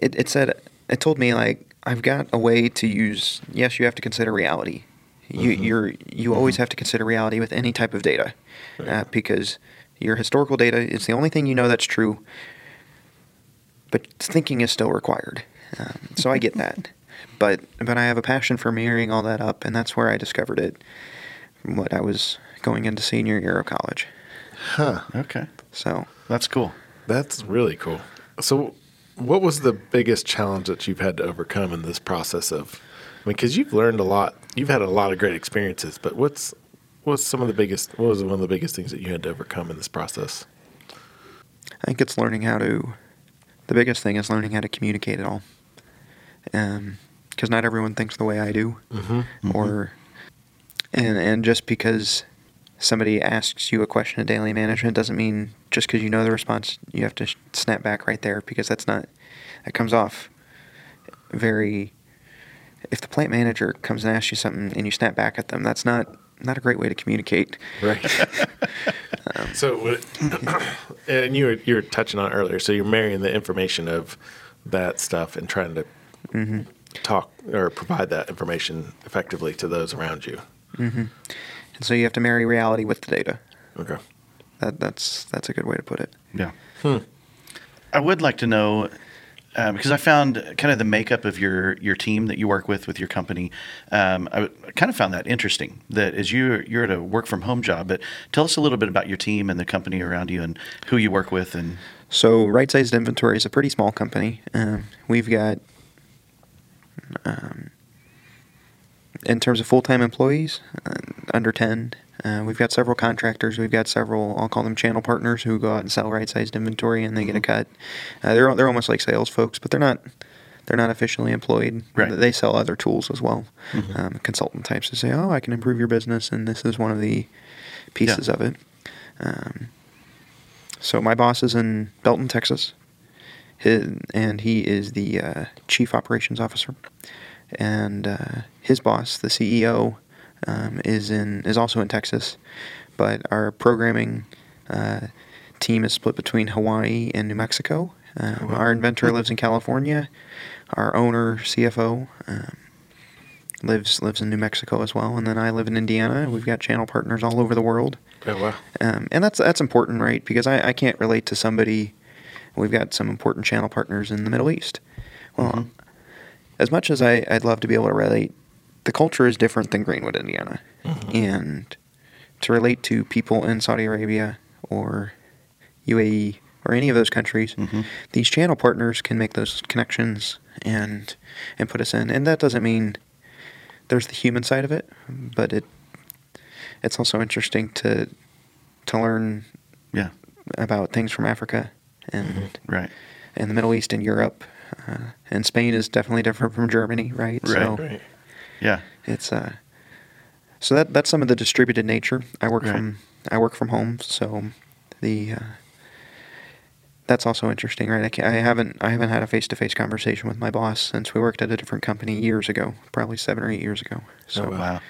it it said it told me like I've got a way to use yes, you have to consider reality. You you're you always have to consider reality with any type of data. Uh, because your historical data is the only thing you know that's true, but thinking is still required. Um, so I get that, but but I have a passion for marrying all that up, and that's where I discovered it. What I was going into senior year of college. Huh. Okay So that's cool That's really cool. So, what was the biggest challenge that you've had to overcome in this process of? I mean, because you've learned a lot, you've had a lot of great experiences. But what's what's some of the biggest? What was one of the biggest things that you had to overcome in this process? I think it's learning how to. The biggest thing is learning how to communicate it all. Um, Because not everyone thinks the way I do, Mm-hmm. or and and just because somebody asks you a question in daily management doesn't mean just because you know the response you have to snap back right there because that's not that comes off very. If the plant manager comes and asks you something and you snap back at them, that's not not a great way to communicate. Right. so, what- and you were you were touching on it earlier. So you're marrying the information of that stuff and trying to Mm-hmm. talk or provide that information effectively to those around you. And so you have to marry reality with the data. Okay. That that's that's a good way to put it. Yeah. Hmm. I would like to know uh, because I found kind of the makeup of your your team that you work with with your company. Um, I, w- I kind of found that interesting. That as you you're at a work from home job, but tell us a little bit about your team and the company around you and who you work with and So right sized inventory is a pretty small company. Um, we've got, um, in terms of full time employees, uh, under ten. Uh, we've got several contractors. We've got several. I'll call them channel partners who go out and sell right sized inventory, and they get a cut. Uh, they're they're almost like sales folks, but they're not. They're not officially employed. Right. They sell other tools as well. Um, consultant types to say, "Oh, I can improve your business," and this is one of the pieces of it. Um, so my boss is in Belton, Texas, his, and he is the uh, chief operations officer. And uh, his boss, the CEO, um, is in is also in Texas, but our programming uh, team is split between Hawaii and New Mexico. Um, Our inventor lives in California. Our owner, CFO, um, lives lives in New Mexico as well, and then I live in Indiana. We've got channel partners all over the world. Oh wow. Um, and that's that's important, right? Because I, I can't relate to somebody. We've got some important channel partners in the Middle East. Well, as much as I, I'd love to be able to relate, the culture is different than Greenwood, Indiana. Mm-hmm. And to relate to people in Saudi Arabia or UAE or any of those countries, mm-hmm. these channel partners can make those connections and and put us in. And that doesn't mean there's the human side of it, but it it's also interesting to to learn Yeah. about things from Africa and mm-hmm. Right. and the Middle East and Europe. Uh, and Spain is definitely different from Germany, right? Right. So Right. Yeah. it's uh, so that that's some of the distributed nature. I work Right. from I work from home, so the uh, that's also interesting, right? I, ca- I haven't I haven't had a face to face conversation with my boss since we worked at a different company years ago, probably seven or eight years ago. So wow. Wow.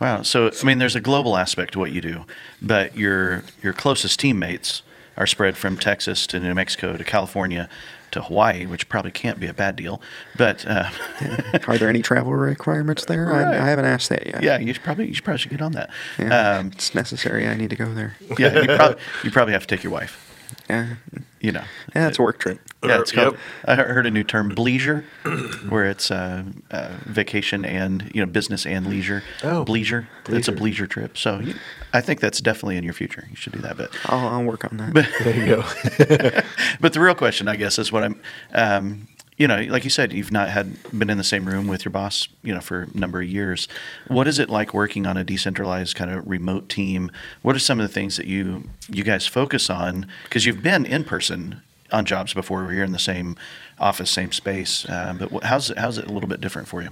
Wow. So I mean, there's a global aspect to what you do, but your your closest teammates are spread from Texas to New Mexico to California to Hawaii, which probably can't be a bad deal. But uh, are there any travel requirements there? Right. I, I haven't asked that yet. yeah, you should probably you should probably should get on that. Yeah, Um, it's necessary. I need to go there. yeah, you probably you probably have to take your wife. Yeah, You know. yeah, it's a work trip. Yeah, it's Yep. called. I heard a new term, bleisure, where it's uh, uh, vacation and you know business and leisure. Oh, bleisure. It's a bleisure. bleisure trip. So you, I think that's definitely in your future. You should do that. But I'll, I'll work on that. There you go. but the real question, I guess, is what I'm. Um, you know, like you said, you've not had been in the same room with your boss, you know, for a number of years. What is it like working on a decentralized kind of remote team? What are some of the things that you you guys focus on? Because you've been in person on jobs before. We're here in the same office, same space. Uh, but how's it, how's it a little bit different for you?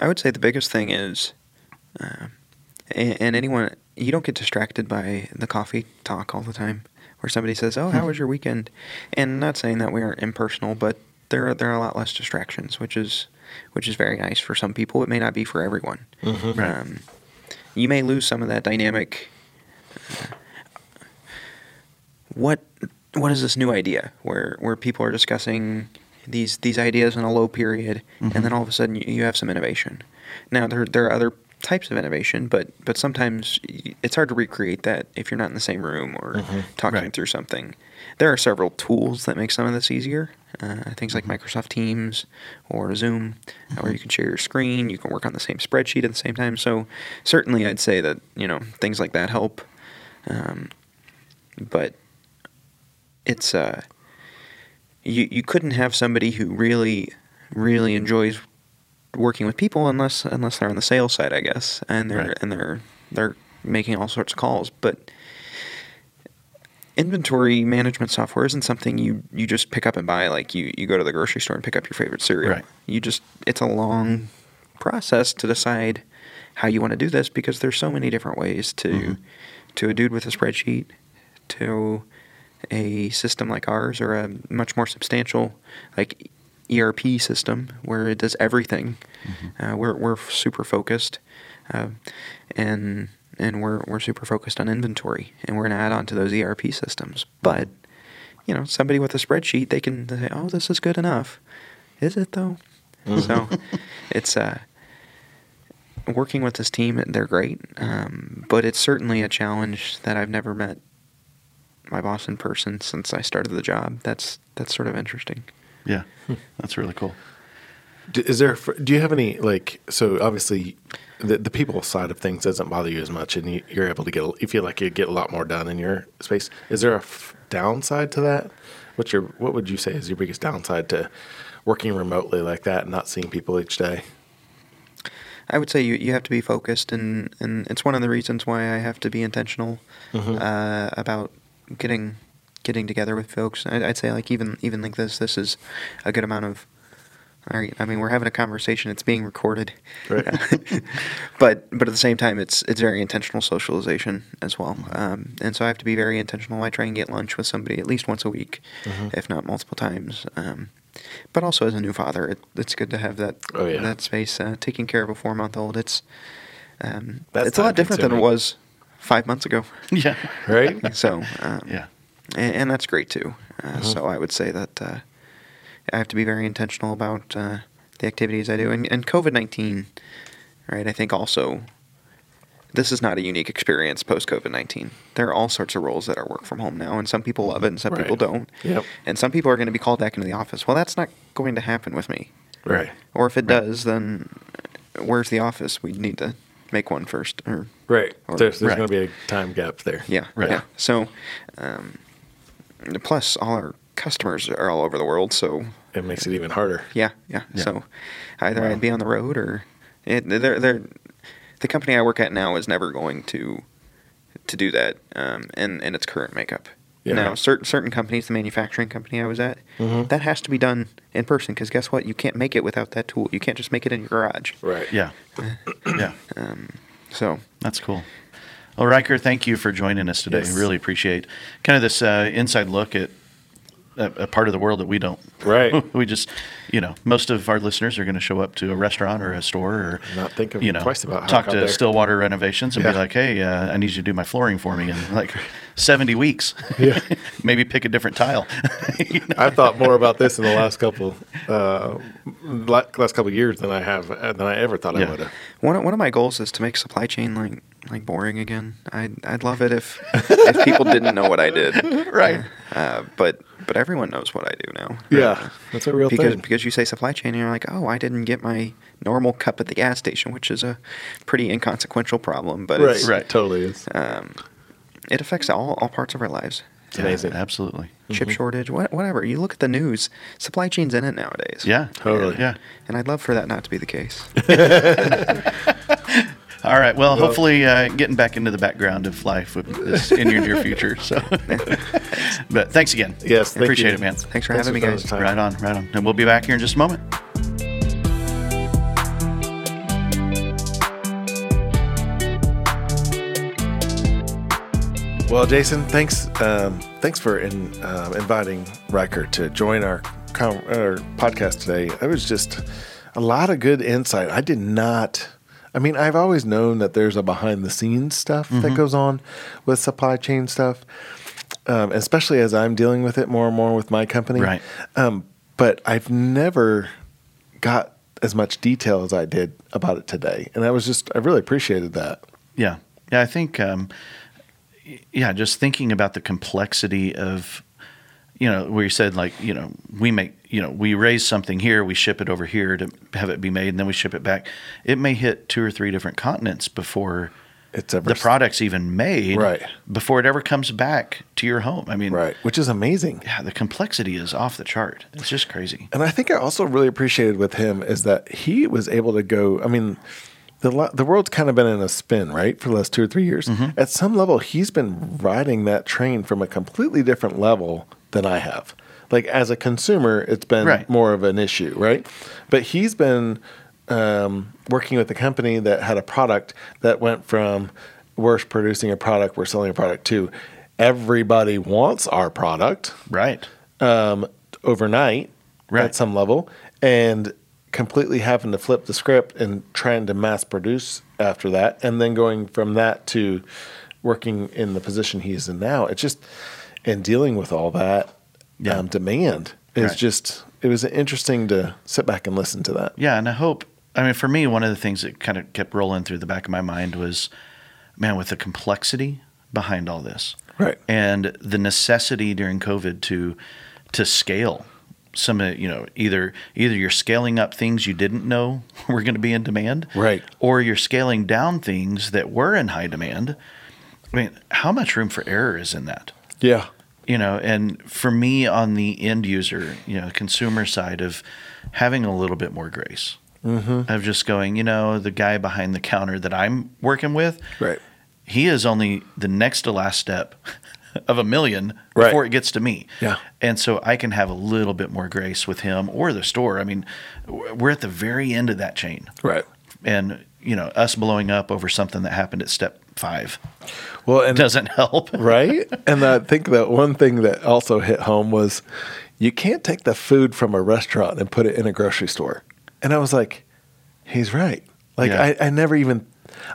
I would say the biggest thing is, uh, and, and anyone, you don't get distracted by the coffee talk all the time, where somebody says, "Oh, how was your weekend?" And not saying that we aren't impersonal, but there are, there are a lot less distractions, which is which is very nice for some people. It may not be for everyone. Right. Um, you may lose some of that dynamic. uh, what what is this new idea where where people are discussing these these ideas in a low period, and then all of a sudden you, you have some innovation. Now there there are other types of innovation, but but sometimes it's hard to recreate that if you're not in the same room or talking Right. through something. There are several tools that make some of this easier. Uh, things like Microsoft Teams or Zoom, where you can share your screen, you can work on the same spreadsheet at the same time. So certainly, I'd say that you know things like that help. Um, but it's uh, you you couldn't have somebody who really really enjoys working with people unless unless they're on the sales side, I guess, and they're Right. and they're they're making all sorts of calls, but inventory management software isn't something you you just pick up and buy like you you go to the grocery store and pick up your favorite cereal Right. you just it's a long process to decide how you want to do this because there's so many different ways to Mm-hmm. to a dude with a spreadsheet to a system like ours or a much more substantial like ERP system where it does everything. Uh, we're we're super focused, uh, and and we're we're super focused on inventory, and we're gonna add on to those ERP systems. But you know, somebody with a spreadsheet, they can say, "Oh, this is good enough." Is it though? So it's uh, working with this team. They're great, um, but it's certainly a challenge that I've never met my boss in person since I started the job. That's that's sort of interesting. Yeah, that's really cool. D- Is there? Do you have any like? So obviously, the the people side of things doesn't bother you as much, and you, you're able to get. You feel like you get a lot more done in your space. Is there a f- downside to that? What's your? What would you say is your biggest downside to working remotely like that and not seeing people each day? I would say you, you have to be focused, and, and it's one of the reasons why I have to be intentional uh, about getting getting together with folks. I'd, I'd say like even even like this, this is a good amount of. All right, I mean, we're having a conversation. It's being recorded, Right. but but at the same time, it's it's very intentional socialization as well. Um, and so I have to be very intentional. I try and get lunch with somebody at least once a week, if not multiple times. Um, but also as a new father, it, it's good to have that Oh, yeah. that space. Uh, taking care of a four month old, it's um, it's a lot different than it was five months ago. Yeah, Right. So um, yeah, and, and that's great too. Uh, So I would say that uh, I have to be very intentional about uh, the activities I do, and, and COVID nineteen, right? I think also this is not a unique experience post COVID 19. There are all sorts of roles that are work from home now, and some people love it and some Right. people don't. Yep. And some people are going to be called back into the office. Well, that's not going to happen with me. Right. Or if it does, then where's the office? We need to make one first. Or Right. Or- there's there's Right. going to be a time gap there. yeah, Right. yeah. So, um, plus all our customers are all over the world, so It makes it even harder. yeah, yeah. Yeah. So either Wow. I'd be on the road or it, they're, they're, the company I work at now is never going to to do that um, in in its current makeup. Yeah. Now, certain certain companies, the manufacturing company I was at, Mhm. that has to be done in person because guess what? You can't make it without that tool. You can't just make it in your garage. Right. Yeah. yeah. So That's cool. Well, Ryker, thank you for joining us today. Yes. Really appreciate kind of this uh, inside look at a, a part of the world that we don't. Right. we just, you know, most of our listeners are going to show up to a restaurant or a store or Not think of you know, twice about talk to there. Stillwater Renovations and be like, "Hey, uh, I need you to do my flooring for me in like 70 weeks. Yeah. Maybe pick a different tile." You know? I've thought more about this in the last couple uh, last couple years than I have uh, than I ever thought I would have. one of, one of my goals is to make supply chain like like boring again. I'd I'd love it if if people didn't know what I did. Right. Uh, but but everyone knows what I do now. Yeah, that's a real because thing. because you say supply chain and you're like, oh, I didn't get my normal cup at the gas station, which is a pretty inconsequential problem, but right, it's, right, totally is. um, it affects all all parts of our lives. It's amazing. Absolutely. Chip shortage, what, whatever. You look at the news, supply chain's in it nowadays. Yeah. Totally. Yeah. And I'd love for that not to be the case. All right. Well, hopefully, uh, getting back into the background of life with this in your near future. So, but thanks again. Yes, thank appreciate you. it, man. Thanks for Thanks having me, guys. spending Right on, right on. And we'll be back here in just a moment. Well, Jason, thanks. Um, thanks for in, um, inviting Ryker to join our, com- our podcast today. It was just a lot of good insight. I did not. I mean, I've always known that there's a behind the scenes stuff that goes on with supply chain stuff, um, especially as I'm dealing with it more and more with my company. Right. Um, but I've never got as much detail as I did about it today, and I was just I really appreciated that. Yeah. Yeah. I think, um, yeah, just thinking about the complexity of, you know, where you said, like, you know, we make, you know, we raise something here, we ship it over here to have it be made, and then we ship it back. It may hit two or three different continents before It's ever the product's even made, Right. Before it ever comes back to your home. I mean, right, which is amazing. Yeah, the complexity is off the chart. It's just crazy. And I think I also really appreciated with him is that he was able to go. I mean, the the world's kind of been in a spin, right, for the last two or three years. Mm-hmm. At some level, he's been riding that train from a completely different level than I have. Like as a consumer, it's been Right. more of an issue, right? But he's been um, working with a company that had a product that went from we're producing a product, we're selling a product to everybody wants our product Right. um, overnight Right. at some level and completely having to flip the script and trying to mass produce after that and then going from that to working in the position he's in now it's just and dealing with all that Yeah. um, demand is Right. just it was interesting to sit back and listen to that Yeah, and I hope. I mean, for me, one of the things that kind of kept rolling through the back of my mind was, man, with the complexity behind all this, right and the necessity during COVID to to scale some of you know either either you're scaling up things you didn't know were going to be in demand, Right. or you're scaling down things that were in high demand. I mean, how much room for error is in that? yeah you know and for me on the end user you know consumer side of having a little bit more grace mm-hmm. of just going you know the guy behind the counter that i'm working with right he is only the next to last step of a million Right. before it gets to me Yeah. and so i can have a little bit more grace with him or the store i mean we're at the very end of that chain right and you know us blowing up over something that happened at step five well and doesn't help right? And I think that one thing that also hit home was you can't take the food from a restaurant and put it in a grocery store. And I was like, he's right. Like Yeah. I, I never even,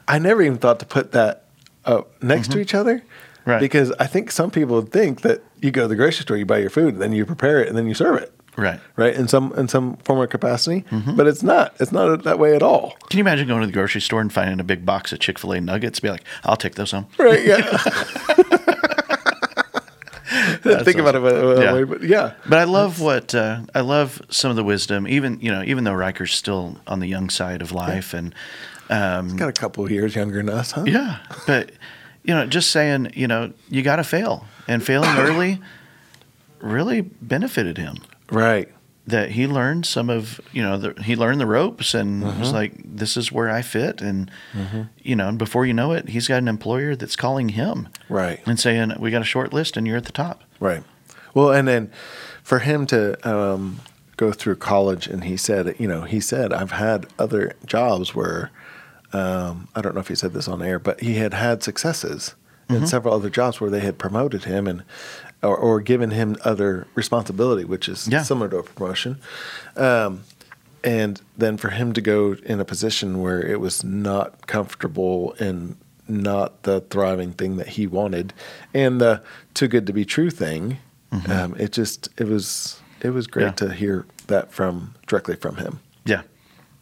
I never even thought to put that up next to each other. Mm-hmm. Right. Because I think some people think that you go to the grocery store, you buy your food, and then you prepare it, and then you serve it. Right. Right. In some in some form or capacity, but it's not. It's not that way at all. Can you imagine going to the grocery store and finding a big box of Chick Fil A nuggets? Be like, I'll take those home. Right. Yeah. Think about it that Yeah. way, but yeah. But I love what uh, I love some of the wisdom. Even you know, even though Ryker's still on the young side of life, and um, Got a couple of years younger than us, huh? yeah, but you know, just saying, you know, you got to fail, and failing early really benefited him. Right. That he learned some of, you know, the, he learned the ropes, and Mm-hmm. was like, this is where I fit, and you know, and before you know it, he's got an employer that's calling him Right. and saying, we got a short list, and you're at the top. Right. Well, and then for him to um, go through college, and he said, you know, he said, I've had other jobs where, um, I don't know if he said this on air, but he had had successes in several other jobs where they had promoted him and or, or given him other responsibility, which is Yeah. similar to a promotion. Um, and then for him to go in a position where it was not comfortable and not the thriving thing that he wanted, and the too good to be true thing, um, it just it was it was great Mm-hmm. Yeah. to hear that from directly from him. Yeah.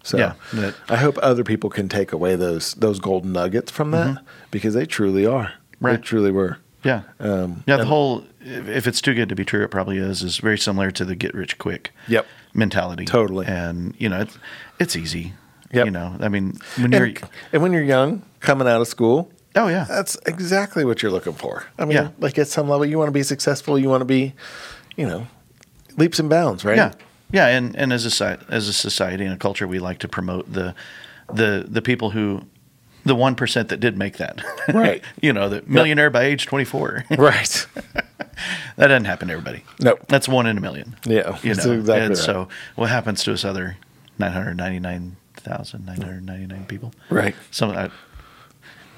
So Yeah, that- I hope other people can take away those those golden nuggets from that because they truly are. They Mm-hmm. Right. truly were. Yeah. Um, yeah, the whole if it's too good to be true, it probably is. Is very similar to the get rich quick. Yep. Mentality. Totally. And you know, it's it's easy. Yep. You know, I mean, when you're And, and when you're young, coming out of school, oh yeah, That's exactly what you're looking for. I mean, Yeah. like at some level, you want to be successful. You want to be, you know, leaps and bounds, right? yeah, yeah. And and as a as a society and a culture, we like to promote the the the people who the one percent that did make that. Right. you know, the millionaire by age twenty four. Right. that doesn't happen to everybody. Nope. That's one in a million. Yeah, You that's know, exactly and right. so what happens to us other 999,999 people? Right. Some I,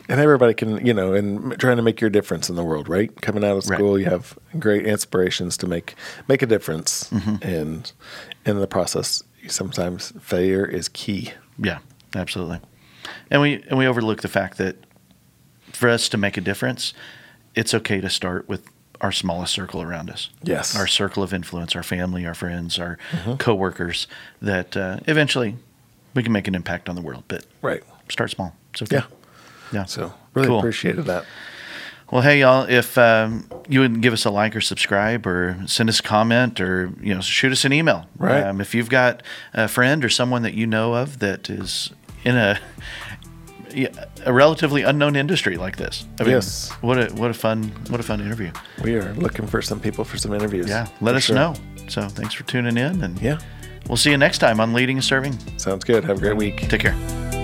And everybody can, you know, and trying to make your difference in the world, right? Coming out of Right. school, you have great inspirations to make make a difference, Mm-hmm. and in the process, sometimes failure is key. yeah, absolutely. And we and we overlook the fact that for us to make a difference, it's okay to start with our smallest circle around us. Yes. Our circle of influence, our family, our friends, our Mm-hmm. coworkers that uh, eventually we can make an impact on the world, but Right. start small. It's okay. Yeah. Yeah. So really Cool. appreciated that. Well, hey y'all, if um, you would give us a like or subscribe or send us a comment or you know shoot us an email. Right. Um, if you've got a friend or someone that you know of that is in a a relatively unknown industry like this. I mean, Yes. What a what a fun what a fun interview. We are looking for some people for some interviews. Yeah. Let us sure. know. So thanks for tuning in and Yeah. we'll see you next time on Leading and Serving. Sounds good. Have a great week. Take care.